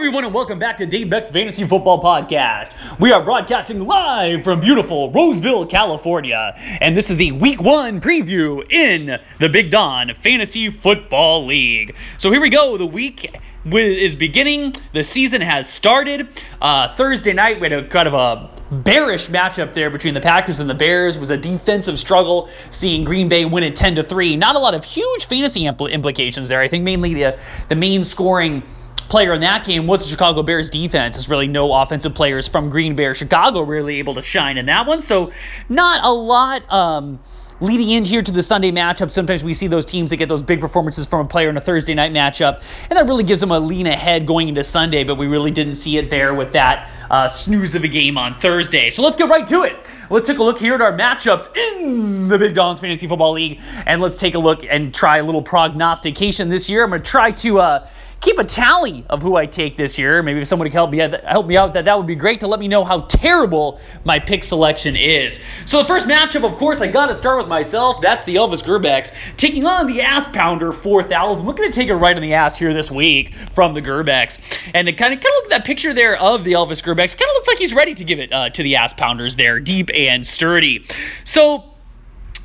everyone, and welcome back to Dave Beck's Fantasy Football Podcast. We are broadcasting live from beautiful Roseville, California, and this is the Week One preview in the Big Don Fantasy Football League. So here we go. The week is beginning. The season has started. Uh, Thursday night, we had a kind of a bearish matchup there between the Packers and the Bears. It was a defensive struggle, seeing Green Bay win it 10 to 3. Not a lot of huge fantasy impl- implications there. I think mainly the the main scoring player in that game was the Chicago Bears defense. There's really no offensive players from Green Bay or Chicago really able to shine in that one. So not a lot um, leading in here to the Sunday matchup. Sometimes we see those teams that get those big performances from a player in a Thursday night matchup, and that really gives them a lean ahead going into Sunday. But we really didn't see it there with that uh, snooze of a game on Thursday. So let's get right to it. Let's take a look here at our matchups in the Big Don's Fantasy Football League, and let's take a look and try a little prognostication this year. I'm going to try to uh, keep a tally of who I take this year. Maybe if somebody could help me help me out, that that would be great to let me know how terrible my pick selection is. So the first matchup, of course, I got to start with myself. That's the Elvis Gerbex taking on the Ass Pounder 4000. Looking to take it right in the ass here this week from the Gerbex, and to kind of kind of look at that picture there of the Elvis Gerbex. Kind of looks like he's ready to give it uh, to the Ass Pounders there, deep and sturdy. So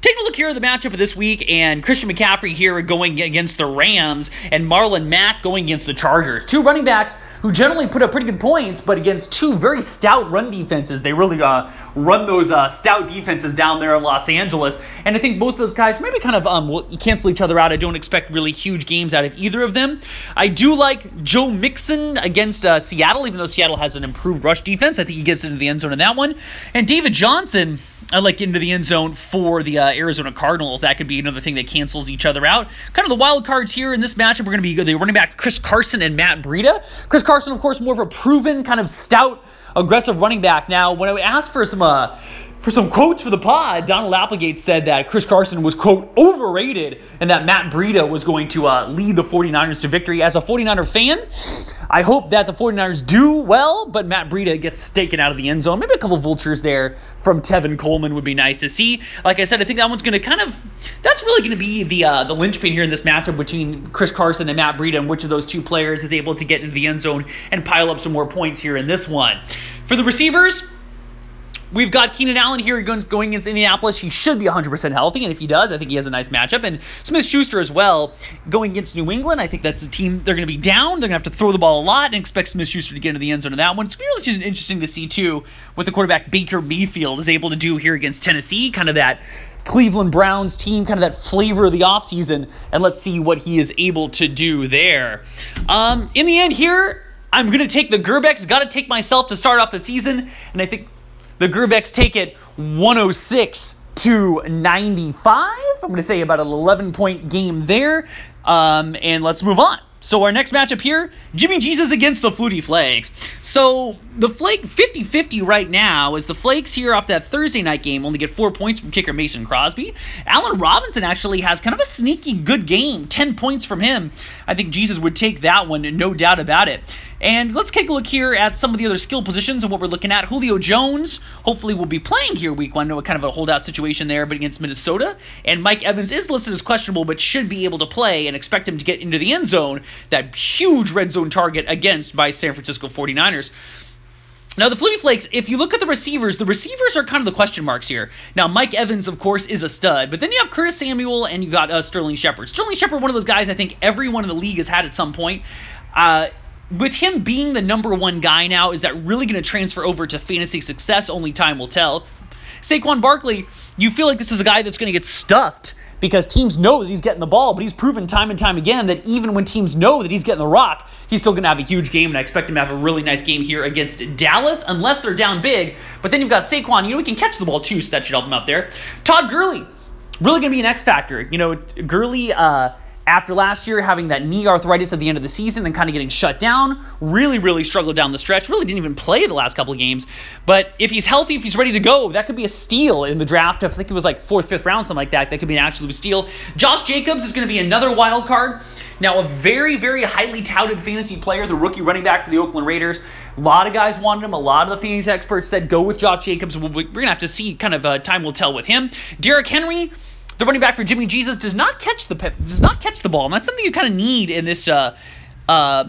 Take a look here at the matchup of this week, and Christian McCaffrey here going against the Rams, and Marlon Mack going against the Chargers. Two running backs who generally put up pretty good points, but against two very stout run defenses, they really uh, run those uh, stout defenses down there in Los Angeles. And I think of those guys maybe kind of um, cancel each other out. I don't expect really huge games out of either of them. I do like Joe Mixon against uh, Seattle, even though Seattle has an improved rush defense. I think he gets into the end zone in that one. And David Johnson. I like into the end zone for the uh, Arizona Cardinals. That could be another thing that cancels each other out. Kind of the wild cards here in this matchup are going to be the running back Chris Carson and Matt Breida. Chris Carson, of course, more of a proven kind of stout, aggressive running back. Now, when I asked for some uh, for some quotes for the pod, Donald Applegate said that Chris Carson was, quote, overrated and that Matt Breida was going to uh, lead the 49ers to victory. As a 49er fan, I hope that the 49ers do well, but Matt Breida gets taken out of the end zone. Maybe a couple vultures there from Tevin Coleman would be nice to see. Like I said, I think that one's going to kind of, that's really going to be the uh, the linchpin here in this matchup between Chris Carson and Matt Breida and which of those two players is able to get into the end zone and pile up some more points here in this one. For the receivers, We've got Keenan Allen here going, going against Indianapolis. He should be 100% healthy, and if he does, I think he has a nice matchup. And Smith Schuster as well going against New England. I think that's a team they're going to be down. They're going to have to throw the ball a lot and expect Smith Schuster to get into the end zone in that one. It's really just interesting to see, too, what the quarterback Baker Mayfield is able to do here against Tennessee. Kind of that Cleveland Browns team, kind of that flavor of the offseason, and let's see what he is able to do there. Um, in the end, here, I'm going to take the Gerbex. Got to take myself to start off the season, and I think the Gerbex take it 106 to 95. I'm going to say about an 11 point game there. Um, and let's move on. So our next matchup here, Jimmy Jesus against the Flutie Flakes. So the Flake 50-50 right now is the Flakes here off that Thursday night game only get four points from kicker Mason Crosby. Allen Robinson actually has kind of a sneaky good game, 10 points from him. I think Jesus would take that one, no doubt about it. And let's take a look here at some of the other skill positions and what we're looking at. Julio Jones hopefully will be playing here week one. No kind of a holdout situation there, but against Minnesota. And Mike Evans is listed as questionable, but should be able to play and expect him to get into the end zone. That huge red zone target against by San Francisco 49ers. Now, the Flutie Flakes, if you look at the receivers, the receivers are kind of the question marks here. Now, Mike Evans, of course, is a stud, but then you have Curtis Samuel and you got uh, Sterling Shepard. Sterling Shepard, one of those guys I think everyone in the league has had at some point. Uh, with him being the number one guy now, is that really going to transfer over to fantasy success? Only time will tell. Saquon Barkley, you feel like this is a guy that's going to get stuffed because teams know that he's getting the ball, but he's proven time and time again that even when teams know that he's getting the rock, he's still going to have a huge game, and I expect him to have a really nice game here against Dallas, unless they're down big. But then you've got Saquon, you know, he can catch the ball too, so that should help him out there. Todd Gurley, really going to be an X factor. You know, Gurley, uh, after last year having that knee arthritis at the end of the season and kind of getting shut down, really, really struggled down the stretch. Really didn't even play the last couple of games. But if he's healthy, if he's ready to go, that could be a steal in the draft. I think it was like fourth, fifth round, something like that. That could be an absolute steal. Josh Jacobs is going to be another wild card. Now, a very, very highly touted fantasy player, the rookie running back for the Oakland Raiders. A lot of guys wanted him. A lot of the fantasy experts said go with Josh Jacobs. We're going to have to see, kind of uh, time will tell with him. Derrick Henry the running back for Jimmy Jesus does not catch the does not catch the ball, and that's something you kind of need in this uh, uh,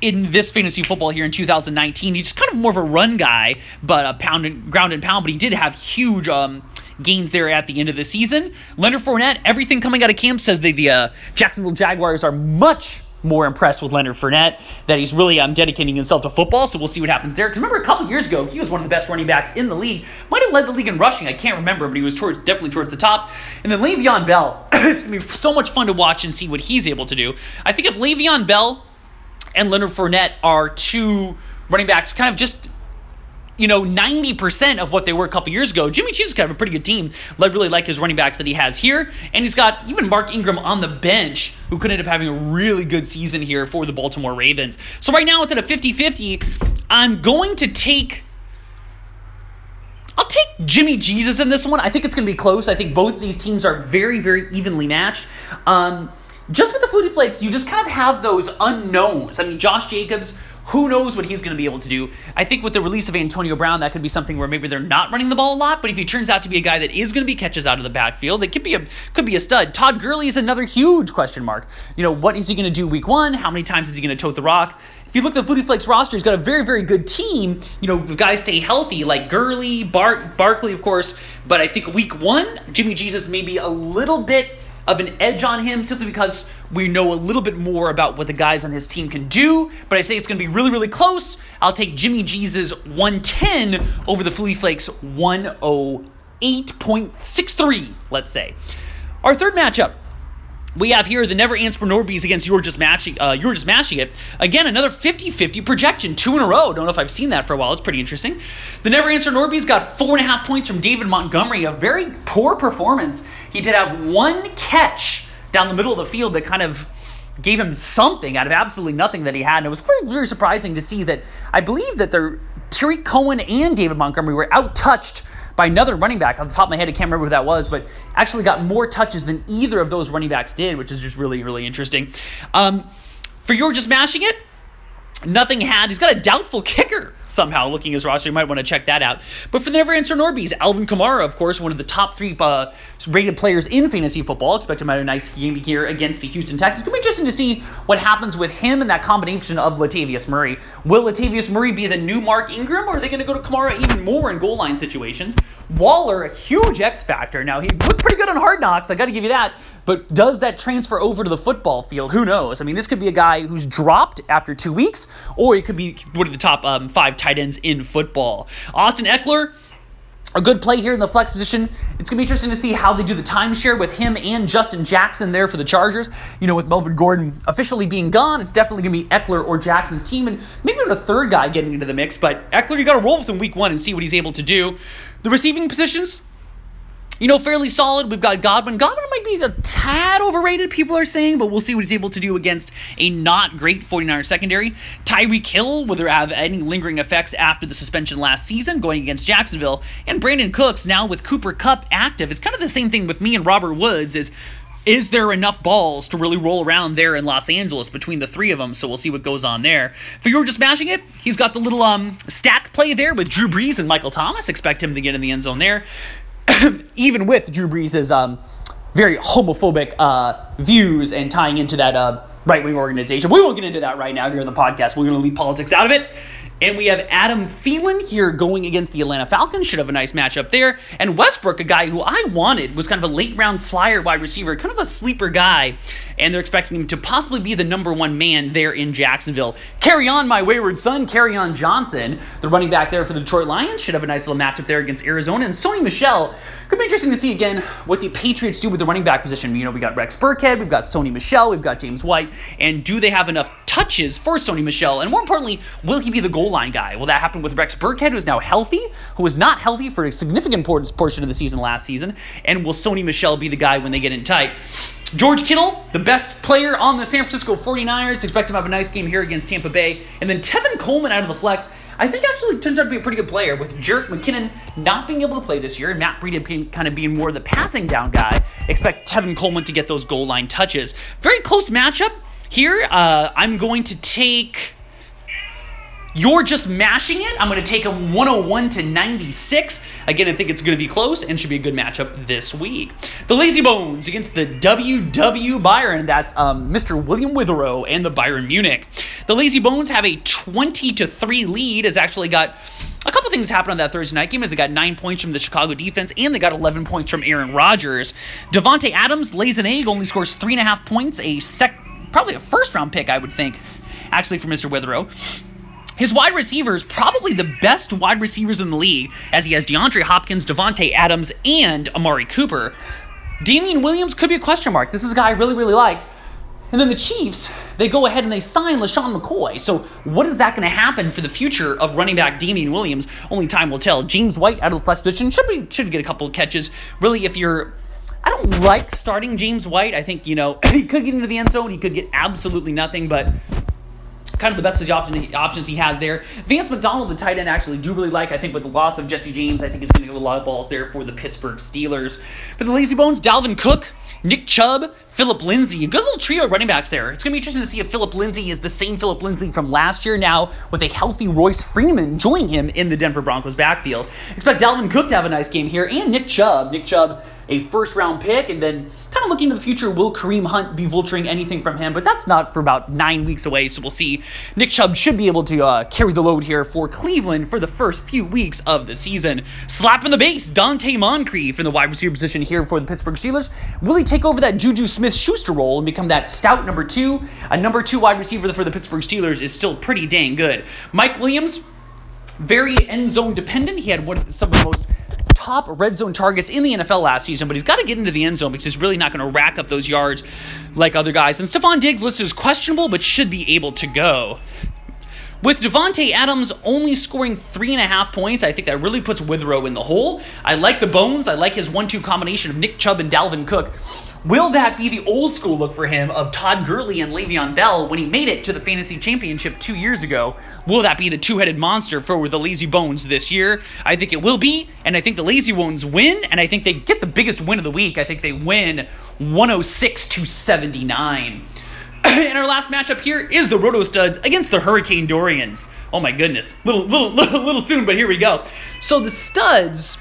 in this fantasy football here in 2019. He's just kind of more of a run guy, but a pound and ground and pound. But he did have huge um, gains there at the end of the season. Leonard Fournette, everything coming out of camp says that the uh, Jacksonville Jaguars are much more impressed with Leonard Fournette, that he's really um, dedicating himself to football. So we'll see what happens there. Because remember, a couple years ago, he was one of the best running backs in the league. Might have led the league in rushing. I can't remember, but he was towards, definitely towards the top. And then Le'Veon Bell. it's going to be so much fun to watch and see what he's able to do. I think if Le'Veon Bell and Leonard Fournette are two running backs kind of just you know, 90% of what they were a couple years ago. Jimmy G is kind of a pretty good team. I really like his running backs that he has here. And he's got even Mark Ingram on the bench, who could end up having a really good season here for the Baltimore Ravens. So right now it's at a 50 50. I'm going to take. I'll take Jimmy Jesus in this one. I think it's going to be close. I think both these teams are very, very evenly matched. Um, just with the Flutie Flakes, you just kind of have those unknowns. I mean, Josh Jacobs who knows what he's going to be able to do? I think with the release of Antonio Brown, that could be something where maybe they're not running the ball a lot. But if he turns out to be a guy that is going to be catches out of the backfield, that could be a could be a stud. Todd Gurley is another huge question mark. You know, what is he going to do week one? How many times is he going to tote the rock? If you look at the Flutie Flakes roster, he's got a very, very good team. You know, guys stay healthy, like Gurley, Bart, Barkley, of course. But I think week one, Jimmy Jesus may be a little bit of an edge on him simply because we know a little bit more about what the guys on his team can do, but I say it's going to be really, really close. I'll take Jimmy G's 110 over the Flutie Flakes 108.63, let's say. Our third matchup. We have here the Never Answer Norbies against You're Just Matching, uh, You're Just Mashing It. Again, another 50-50 projection, two in a row. Don't know if I've seen that for a while. It's pretty interesting. The Never Answer Norbies got four and a half points from David Montgomery, a very poor performance. He did have one catch down the middle of the field that kind of gave him something out of absolutely nothing that he had. And it was very, very surprising to see that I believe that they're Cohen and David Montgomery were out touched by another running back. On the top of my head, I can't remember who that was, but actually got more touches than either of those running backs did, which is just really, really interesting. Um, for your just mashing it, Nothing had. He's got a doubtful kicker somehow looking his roster. You might want to check that out. But for the Never Answer Norbies, Alvin Kamara, of course, one of the top three uh, rated players in fantasy football. Expect him to have a nice game here against the Houston Texans. It's going to be interesting to see what happens with him and that combination of Latavius Murray. Will Latavius Murray be the new Mark Ingram, or are they going to go to Kamara even more in goal line situations? Waller, a huge X factor. Now, he looked pretty good on Hard Knocks, I got to give you that. But does that transfer over to the football field? Who knows? I mean, this could be a guy who's dropped after two weeks, or he could be one of the top um, five tight ends in football. Austin Ekeler, a good play here in the flex position. It's going to be interesting to see how they do the timeshare with him and Justin Jackson there for the Chargers. You know, with Melvin Gordon officially being gone, it's definitely going to be Ekeler or Jackson's team, and maybe even a third guy getting into the mix. But Ekeler, you got to roll with him week one and see what he's able to do. The receiving positions, you know, fairly solid. We've got Godwin. Godwin be a tad overrated, people are saying, but we'll see what he's able to do against a not great 49er secondary. Tyreek Hill, will there have any lingering effects after the suspension last season going against Jacksonville? And Brandin Cooks, now with Cooper Kupp active. It's kind of the same thing with me and Robert Woods is is there enough balls to really roll around there in Los Angeles between the three of them? So we'll see what goes on there. For you're just mashing it, he's got the little um stack play there with Drew Brees and Michael Thomas. Expect him to get in the end zone there. even with Drew Brees' um, very homophobic uh, views and tying into that uh, right wing organization. We won't get into that right now here in the podcast. We're going to leave politics out of it. And we have Adam Thielen here going against the Atlanta Falcons. Should have a nice matchup there. And Westbrook, a guy who I wanted, was kind of a late round flyer wide receiver, kind of a sleeper guy. And they're expecting him to possibly be the number one man there in Jacksonville. Carry on, my wayward son, Kerryon Johnson, the running back there for the Detroit Lions, should have a nice little matchup there against Arizona. And Sony Michel could be interesting to see again what the Patriots do with the running back position. You know, we got Rex Burkhead, we've got Sony Michel, we've got James White, and do they have enough touches for Sony Michel? And more importantly, will he be the goal line guy? Will that happen with Rex Burkhead, who's now healthy, who was not healthy for a significant portion of the season last season? And will Sony Michel be the guy when they get in tight? George Kittle, the best player on the San Francisco 49ers, expect him to have a nice game here against Tampa Bay. And then Tevin Coleman out of the flex. I think actually turns out to be a pretty good player with Jerick McKinnon not being able to play this year and Matt Breida kind of being more of the passing down guy. Expect Tevin Coleman to get those goal line touches. Very close matchup here. Uh, I'm going to take. You're just mashing it. I'm going to take a 101 to 96. Again, I think it's going to be close and should be a good matchup this week. The Lazy Bones against the WW Byron. That's um, Mr. William Witherow and the Byron Munich. The Lazy Bones have a 20 to 3 lead. Has actually got a couple things happened on that Thursday night game. As they got nine points from the Chicago defense, and they got 11 points from Aaron Rodgers. Davante Adams lays an egg, only scores three and a half points. A sec, probably a first round pick, I would think, actually for Mr. Witherow. His wide receivers, probably the best wide receivers in the league, as he has DeAndre Hopkins, Davante Adams, and Amari Cooper. Damien Williams could be a question mark. This is a guy I really, really liked. And then the Chiefs, they go ahead and they sign LeSean McCoy. So what is that going to happen for the future of running back Damien Williams? Only time will tell. James White out of the flex position should be, should get a couple of catches. Really, if you're I don't like starting James White. I think, you know, he could get into the end zone. He could get absolutely nothing, but kind of the best of the option, options he has there. Vance McDonald, the tight end, actually do really like. I think with the loss of Jesse James, I think he's going to get a lot of balls there for the Pittsburgh Steelers. For the Lazy Bones, Dalvin Cook, Nick Chubb, Philip Lindsay, a good little trio of running backs there. It's going to be interesting to see if Philip Lindsay is the same Philip Lindsay from last year now with a healthy Royce Freeman joining him in the Denver Broncos backfield. Expect Dalvin Cook to have a nice game here and Nick Chubb. Nick Chubb a first round pick, and then kind of looking to the future, will Kareem Hunt be vulturing anything from him? But that's not for about nine weeks away, so we'll see. Nick Chubb should be able to uh, carry the load here for Cleveland for the first few weeks of the season. Slap in the base, Donte Moncrief in the wide receiver position here for the Pittsburgh Steelers. Will he take over that Juju Smith Schuster role and become that stout number two? A number two wide receiver for the Pittsburgh Steelers is still pretty dang good. Mike Williams, very end zone dependent. He had one, some of the most top red zone targets in the NFL last season, but he's got to get into the end zone because he's really not going to rack up those yards like other guys. And Stefon Diggs listed as questionable, but should be able to go. With Davante Adams only scoring three and a half points, I think that really puts Withrow in the hole. I like the bones. I like his one-two combination of Nick Chubb and Dalvin Cook. Will that be the old school look for him of Todd Gurley and Le'Veon Bell when he made it to the fantasy championship two years ago? Will that be the two-headed monster for the Lazy Bones this year? I think it will be, and I think the Lazy Bones win, and I think they get the biggest win of the week. I think they win 106 to 79. and our last matchup here is the Roto Studs against the Hurricane Dorians. Oh my goodness, little little little, little soon, but here we go. So the Studs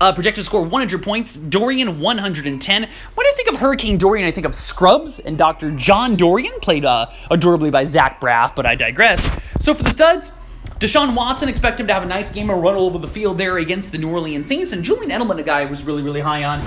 uh, projected score 100 points. Dorian 110. When I think of Hurricane Dorian, I think of Scrubs and Dr. John Dorian, played uh, adorably by Zach Braff, but I digress. So for the studs, Deshaun Watson, expect him to have a nice game, a run all over the field there against the New Orleans Saints. And Julian Edelman, a guy I was really, really high on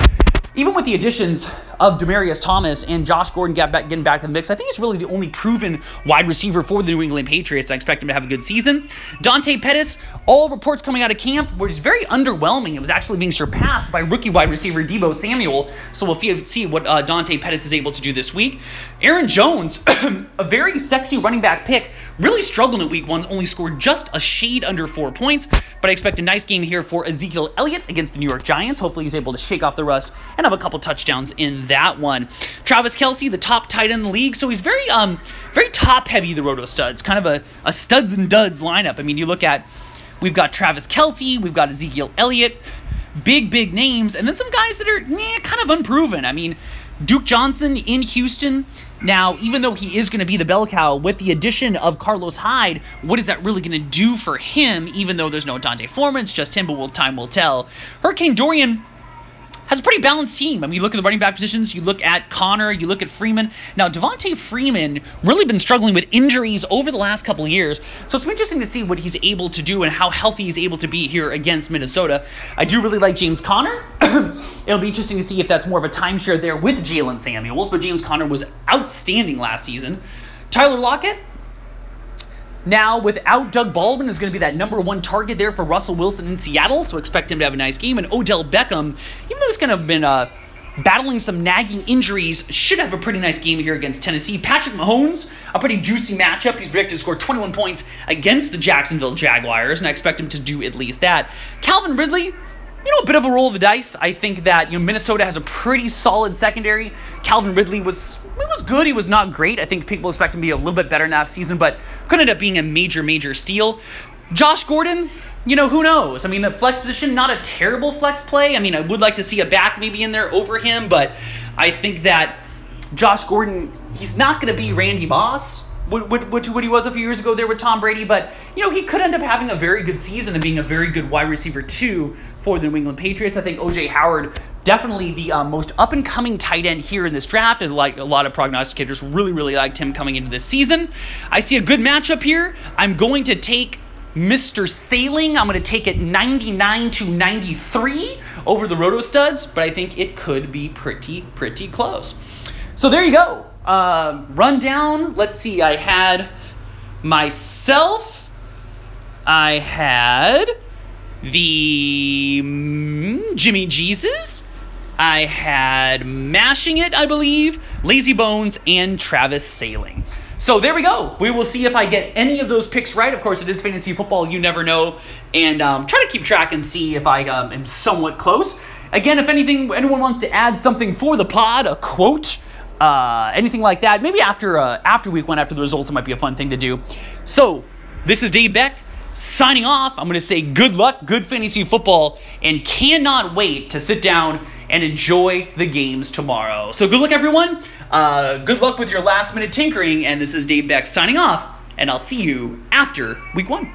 even with the additions of Demaryius Thomas and Josh Gordon getting back in the mix, I think he's really the only proven wide receiver for the New England Patriots. I expect him to have a good season. Dante Pettis, all reports coming out of camp were very underwhelming. It was actually being surpassed by rookie wide receiver Deebo Samuel. So we'll see what uh, Dante Pettis is able to do this week. Aaron Jones, a very sexy running back pick Really struggled in week one, only scored just a shade under four points, but I expect a nice game here for Ezekiel Elliott against the New York Giants. Hopefully he's able to shake off the rust and have a couple touchdowns in that one. Travis Kelce, the top tight end in the league, so he's very um very top heavy, the Roto Studs, kind of a, a studs and duds lineup. I mean, you look at we've got Travis Kelce, we've got Ezekiel Elliott, big, big names, and then some guys that are eh, kind of unproven. I mean, Duke Johnson in Houston. Now, even though he is going to be the bell cow, with the addition of Carlos Hyde, what is that really going to do for him? Even though there's no D'Onta Foreman, it's just him, but will time will tell. Hurricane Dorian has a pretty balanced team. I mean, you look at the running back positions, you look at Conner, you look at Freeman. Now, Devonta Freeman really been struggling with injuries over the last couple of years, so it's interesting to see what he's able to do and how healthy he's able to be here against Minnesota. I do really like James Conner. It'll be interesting to see if that's more of a timeshare there with Jaylen Samuels, but James Conner was outstanding last season. Tyler Lockett, now, without Doug Baldwin, is going to be that number one target there for Russell Wilson in Seattle, so expect him to have a nice game. And Odell Beckham, even though he's kind of been uh, battling some nagging injuries, should have a pretty nice game here against Tennessee. Patrick Mahomes, a pretty juicy matchup. He's projected to score 21 points against the Jacksonville Jaguars, and I expect him to do at least that. Calvin Ridley, you know, a bit of a roll of the dice. I think that you know Minnesota has a pretty solid secondary. Calvin Ridley was he was good. He was not great. I think people expect him to be a little bit better next season, but could end up being a major, major steal. Josh Gordon, you know, who knows? I mean, the flex position, not a terrible flex play. I mean, I would like to see a back maybe in there over him, but I think that Josh Gordon, he's not going to be Randy Moss, what, he was a few years ago there with Tom Brady, but, you know, he could end up having a very good season and being a very good wide receiver, too, for the New England Patriots. I think O.J. Howard definitely the uh, most up and coming tight end here in this draft, and like a lot of prognosticators really, really liked him coming into this season. I see a good matchup here. I'm going to take Mr. Sailing. I'm going to take it 99 to 93 over the Roto Studs, but I think it could be pretty, pretty close. So there you go. Uh, rundown. Let's see. I had myself. I had the mm, Jimmy Jesus. I had Mashing It, I believe, Lazy Bones, and Travis Sailing. So there we go. We will see if I get any of those picks right. Of course, it is fantasy football. You never know. And um, try to keep track and see if I um, am somewhat close. Again, if anything, anyone wants to add something for the pod, a quote, uh, anything like that, maybe after uh, after week one, after the results, it might be a fun thing to do. So this is Dave Beck signing off. I'm going to say good luck, good fantasy football, and cannot wait to sit down and enjoy the games tomorrow. So good luck, everyone. Uh, good luck with your last minute tinkering. And this is Dave Beck signing off, and I'll see you after week one.